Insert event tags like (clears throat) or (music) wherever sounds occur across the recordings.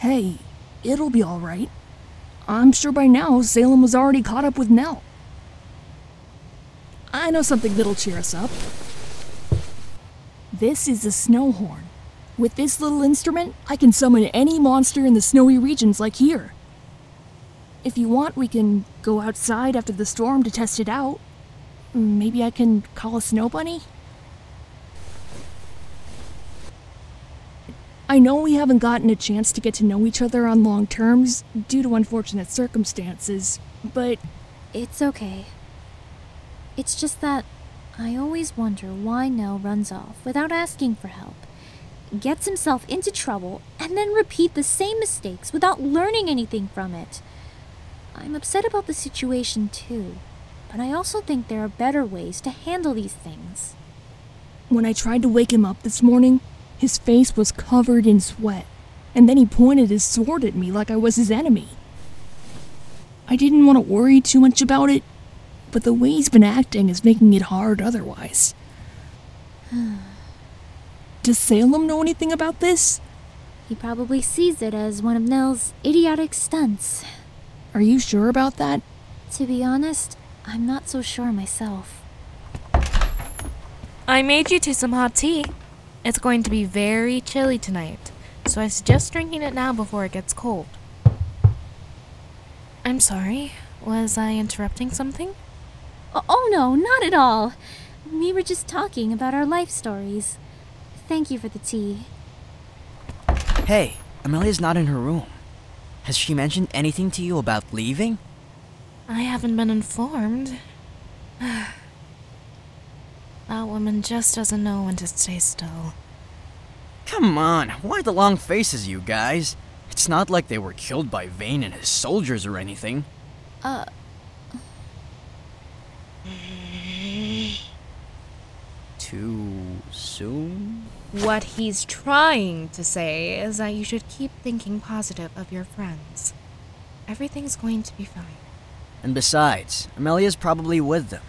Hey, it'll be alright. I'm sure by now Salem was already caught up with Nell. I know something that'll cheer us up. This is a snow horn. With this little instrument, I can summon any monster in the snowy regions like here. If you want, we can go outside after the storm to test it out. Maybe I can call a snow bunny? I know we haven't gotten a chance to get to know each other on long terms due to unfortunate circumstances, but It's okay. It's just that I always wonder why Nell runs off without asking for help, gets himself into trouble, and then repeat the same mistakes without learning anything from it. I'm upset about the situation too, but I also think there are better ways to handle these things. when I tried to wake him up this morning, his face was covered in sweat, and then he pointed his sword at me like I was his enemy. I didn't want to worry too much about it, but the way he's been acting is making it hard otherwise. (sighs) Does Salem know anything about this? He probably sees it as one of Nell's idiotic stunts. Are you sure about that? To be honest, I'm not so sure myself. I made you two some hot tea. It's going to be very chilly tonight, so I suggest drinking it now before it gets cold. I'm sorry. Was I interrupting something? Oh, no, not at all. We were just talking about our life stories. Thank you for the tea. Hey, Amelia's not in her room. Has she mentioned anything to you about leaving? I haven't been informed. (sighs) (sighs) that woman just doesn't know when to stay still. Come on, why the long faces, you guys? It's not like they were killed by Vane and his soldiers or anything. Uh, Too soon? What he's trying to say is that you should keep thinking positive of your friends. Everything's going to be fine. And besides, Amelia's probably with them.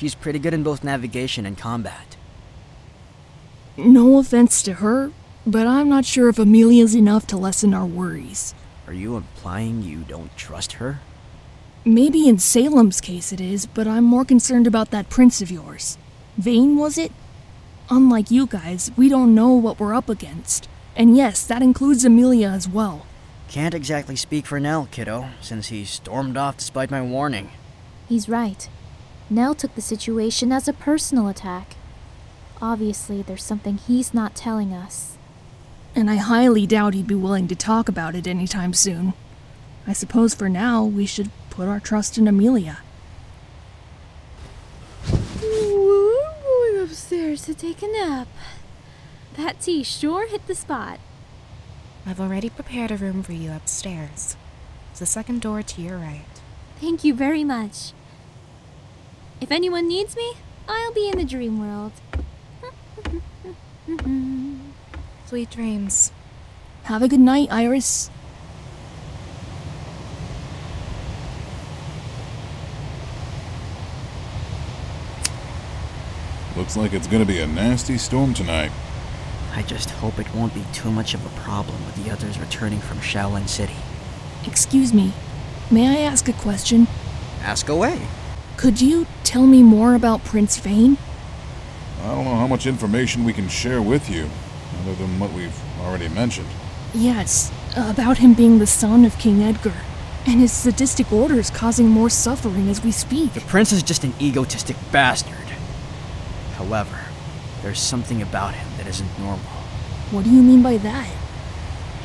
She's pretty good in both navigation and combat. No offense to her, but I'm not sure if Amelia's enough to lessen our worries. Are you implying you don't trust her? Maybe in Salem's case it is, but I'm more concerned about that prince of yours. Vane, was it? Unlike you guys, we don't know what we're up against. And yes, that includes Amelia as well. Can't exactly speak for Nell, kiddo, since he stormed off despite my warning. he's right. Nell took the situation as a personal attack. Obviously, there's something he's not telling us. And I highly doubt he'd be willing to talk about it anytime soon. I suppose for now, we should put our trust in Amelia. We're going upstairs to take a nap. That tea sure hit the spot. I've already prepared a room for you upstairs. It's the second door to your right. Thank you very much. If anyone needs me, I'll be in the dream world. (laughs) Sweet dreams. Have a good night, Iris. Looks like it's gonna be a nasty storm tonight. I just hope it won't be too much of a problem with the others returning from Shaolin City. Excuse me. May I ask a question? Ask away. Could you tell me more about Prince Vane? I don't know how much information we can share with you, other than what we've already mentioned. Yes, about him being the son of King Edgar, and his sadistic orders causing more suffering as we speak. The prince is just an egotistic bastard. However, there's something about him that isn't normal. What do you mean by that?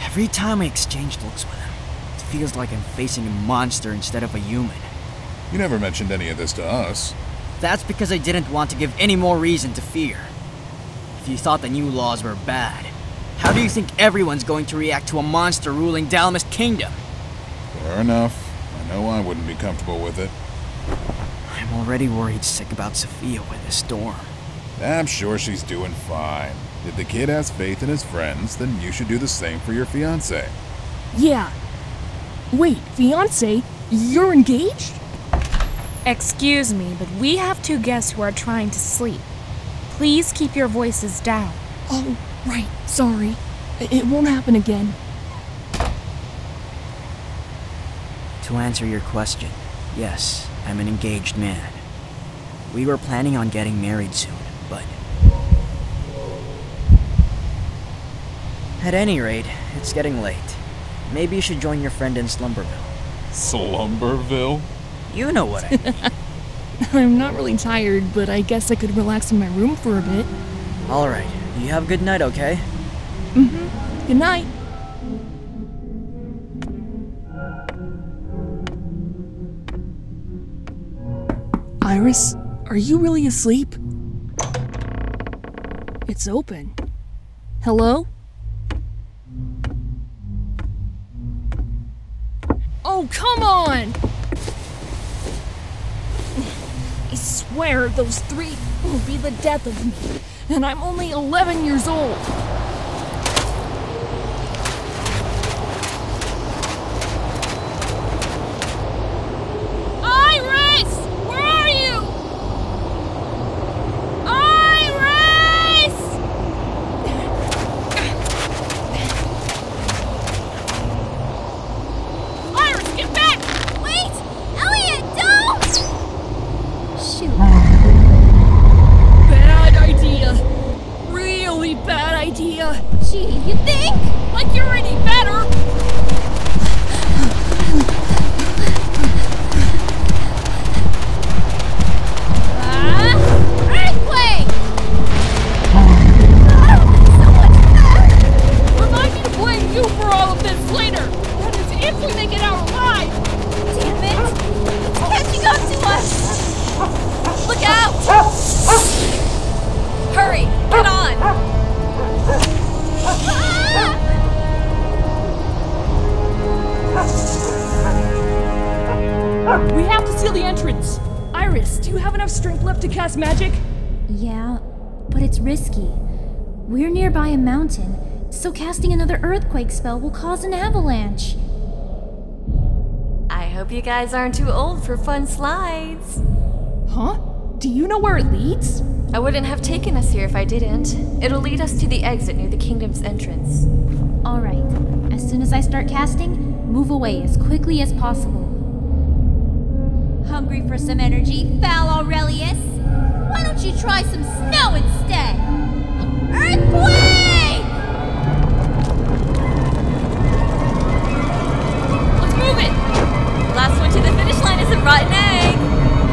Every time I exchange looks with him, it feels like I'm facing a monster instead of a human. You never mentioned any of this to us. That's because I didn't want to give any more reason to fear. If you thought the new laws were bad, how do you think everyone's going to react to a monster ruling Dalmas Kingdom? Fair enough. I know I wouldn't be comfortable with it. I'm already worried sick about Sophia with this storm. I'm sure she's doing fine. If the kid has faith in his friends, then you should do the same for your fiance. Yeah. Wait, fiance? You're engaged? Excuse me, but we have two guests who are trying to sleep. Please keep your voices down. Oh, right, sorry. It won't happen again. To answer your question, yes, I'm an engaged man. We were planning on getting married soon, but. At any rate, it's getting late. Maybe you should join your friend in Slumberville. Slumberville? You know what I mean. (laughs) I'm not really tired, but I guess I could relax in my room for a bit. Alright, you have a good night, okay? Mm-hmm. Good night. Iris, are you really asleep? It's open. Hello? Oh, come on! I swear those three will be the death of me, and I'm only 11 years old. The entrance. Iris, do you have enough strength left to cast magic? Yeah, but it's risky. We're nearby a mountain, so casting another earthquake spell will cause an avalanche. I hope you guys aren't too old for fun slides. Huh? Do you know where it leads? I wouldn't have taken us here if I didn't. It'll lead us to the exit near the kingdom's entrance. Alright, as soon as I start casting, move away as quickly as possible. Hungry for some energy, Foul Aurelius? Why don't you try some snow instead? Earthquake! Let's move it. Last one to the finish line is a rotten egg.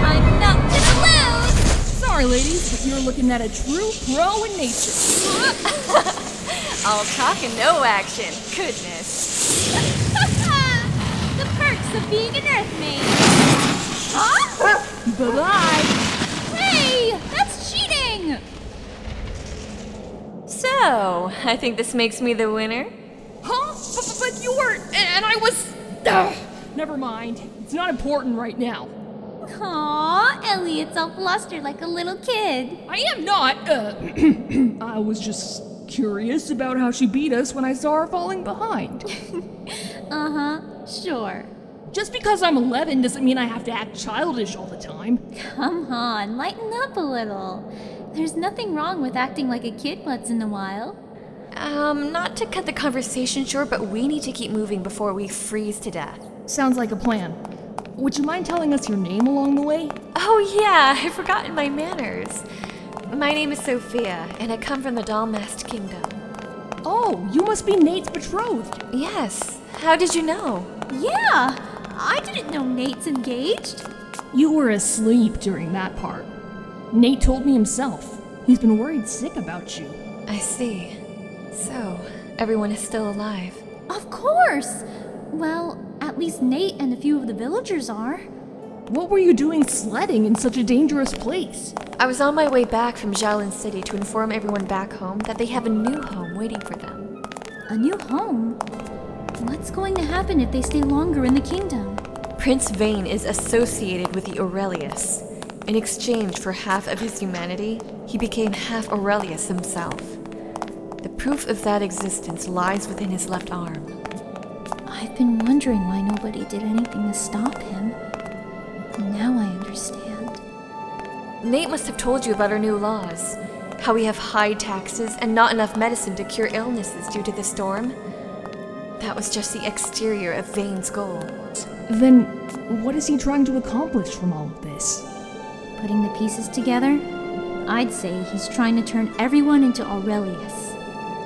I'm not gonna lose! Sorry, ladies, but you're looking at a true pro in nature. (laughs) All talk and no action. Goodness. (laughs) the perks of being an Earthmaid! Huh? Bye bye. Hey! That's cheating! So, I think this makes me the winner. Huh? But, but- but you were, and I was. Ugh. Never mind. It's not important right now. Aw, Elliot's all flustered like a little kid. I am not. Uh, (clears throat) I was just curious about how she beat us when I saw her falling behind. (laughs) Uh huh, sure. Just because I'm 11 doesn't mean I have to act childish all the time. Come on, lighten up a little. There's nothing wrong with acting like a kid once in a while. Um, not to cut the conversation short, but we need to keep moving before we freeze to death. Sounds like a plan. Would you mind telling us your name along the way? Oh, yeah, (laughs) I've forgotten my manners. My name is Sophia, and I come from the Dalmas Kingdom. Oh, you must be Nate's betrothed. Yes, how did you know? Yeah, I didn't know Nate's engaged. You were asleep during that part. Nate told me himself. He's been worried sick about you. I see. So, everyone is still alive. Of course! Well, at least Nate and a few of the villagers are. What were you doing sledding in such a dangerous place? I was on my way back from Shaolin City to inform everyone back home that they have a new home waiting for them. A new home? What's going to happen if they stay longer in the kingdom? Prince Vane is associated with the Aurelius. In exchange for half of his humanity, he became half Aurelius himself. The proof of that existence lies within his left arm. I've been wondering why nobody did anything to stop him. Now I understand. Nate must have told you about our new laws. How we have high taxes and not enough medicine to cure illnesses due to the storm. That was just the exterior of Vane's goal. Then, what is he trying to accomplish from all of this? Putting the pieces together, I'd say he's trying to turn everyone into Aurelius.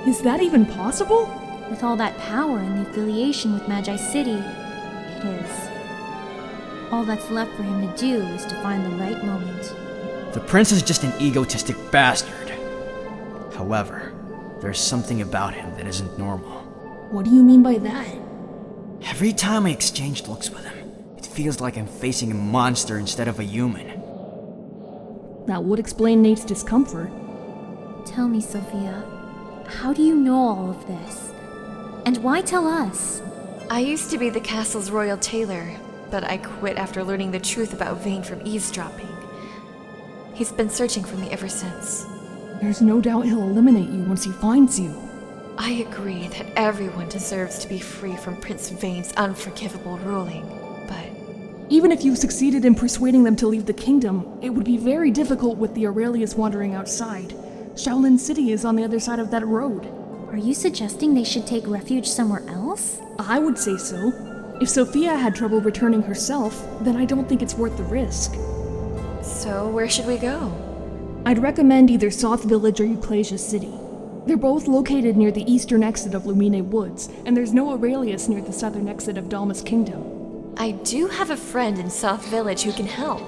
Is that even possible? With all that power and the affiliation with Magi City, it is. All that's left for him to do is to find the right moment. The prince is just an egotistic bastard. However, there's something about him that isn't normal. What do you mean by that? Every time I exchange looks with him, it feels like I'm facing a monster instead of a human. That would explain Nate's discomfort. Tell me, Sophia, how do you know all of this? And why tell us? I used to be the castle's royal tailor, but I quit after learning the truth about Vane from eavesdropping. He's been searching for me ever since. There's no doubt he'll eliminate you once he finds you. I agree that everyone deserves to be free from Prince Vane's unforgivable ruling, but Even if you succeeded in persuading them to leave the kingdom, it would be very difficult with the Aurelius wandering outside. Shaolin City is on the other side of that road. Are you suggesting they should take refuge somewhere else? I would say so. If Sophia had trouble returning herself, then I don't think it's worth the risk. so where should we go? I'd recommend either Soth Village or Euclasia City. They're both located near the eastern exit of Lumine Woods, and there's no Aurelius near the southern exit of Dalmas Kingdom. I do have a friend in South Village who can help.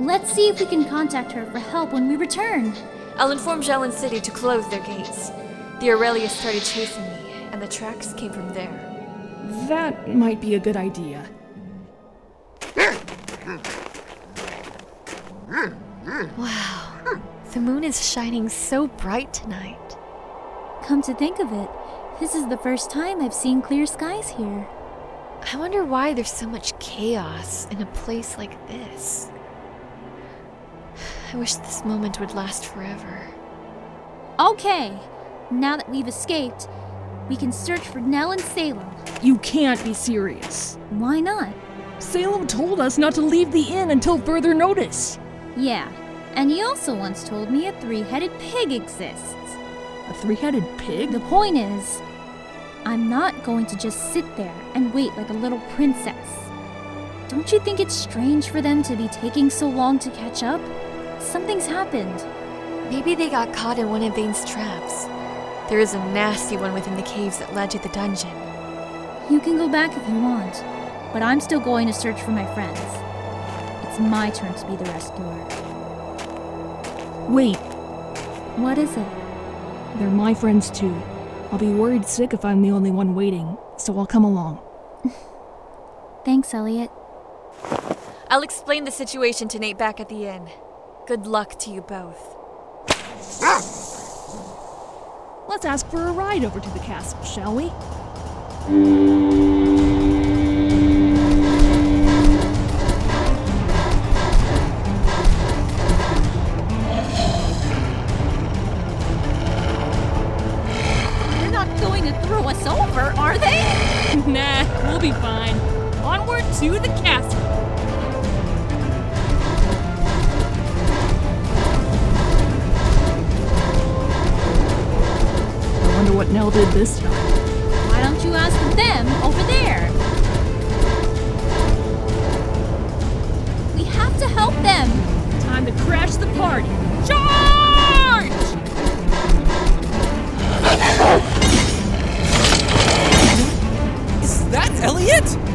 Let's see if we can contact her for help when we return. I'll inform Jelen City to close their gates. The Aurelius started chasing me, and the tracks came from there. That might be a good idea. Wow, the moon is shining so bright tonight. Come to think of it, this is the first time I've seen clear skies here. I wonder why there's so much chaos in a place like this. (sighs) I wish this moment would last forever. Okay, now that we've escaped, we can search for Nell and Salem. You can't be serious. Why not? Salem told us not to leave the inn until further notice. Yeah, and he also once told me a three headed pig exists. A three headed pig? The point is, I'm not going to just sit there and wait like a little princess. Don't you think it's strange for them to be taking so long to catch up? Something's happened. Maybe they got caught in one of Vane's traps. There is a nasty one within the caves that led to the dungeon. You can go back if you want, but I'm still going to search for my friends. It's my turn to be the rescuer. Wait, What is it? They're my friends too. I'll be worried sick if I'm the only one waiting, so I'll come along. Thanks, Elliot. I'll explain the situation to Nate back at the inn. Good luck to you both. Let's ask for a ride over to the castle, shall we? I wonder did this time. Why don't you ask them over there? We have to help them. Time to crash the party. Charge! Is that Elliot?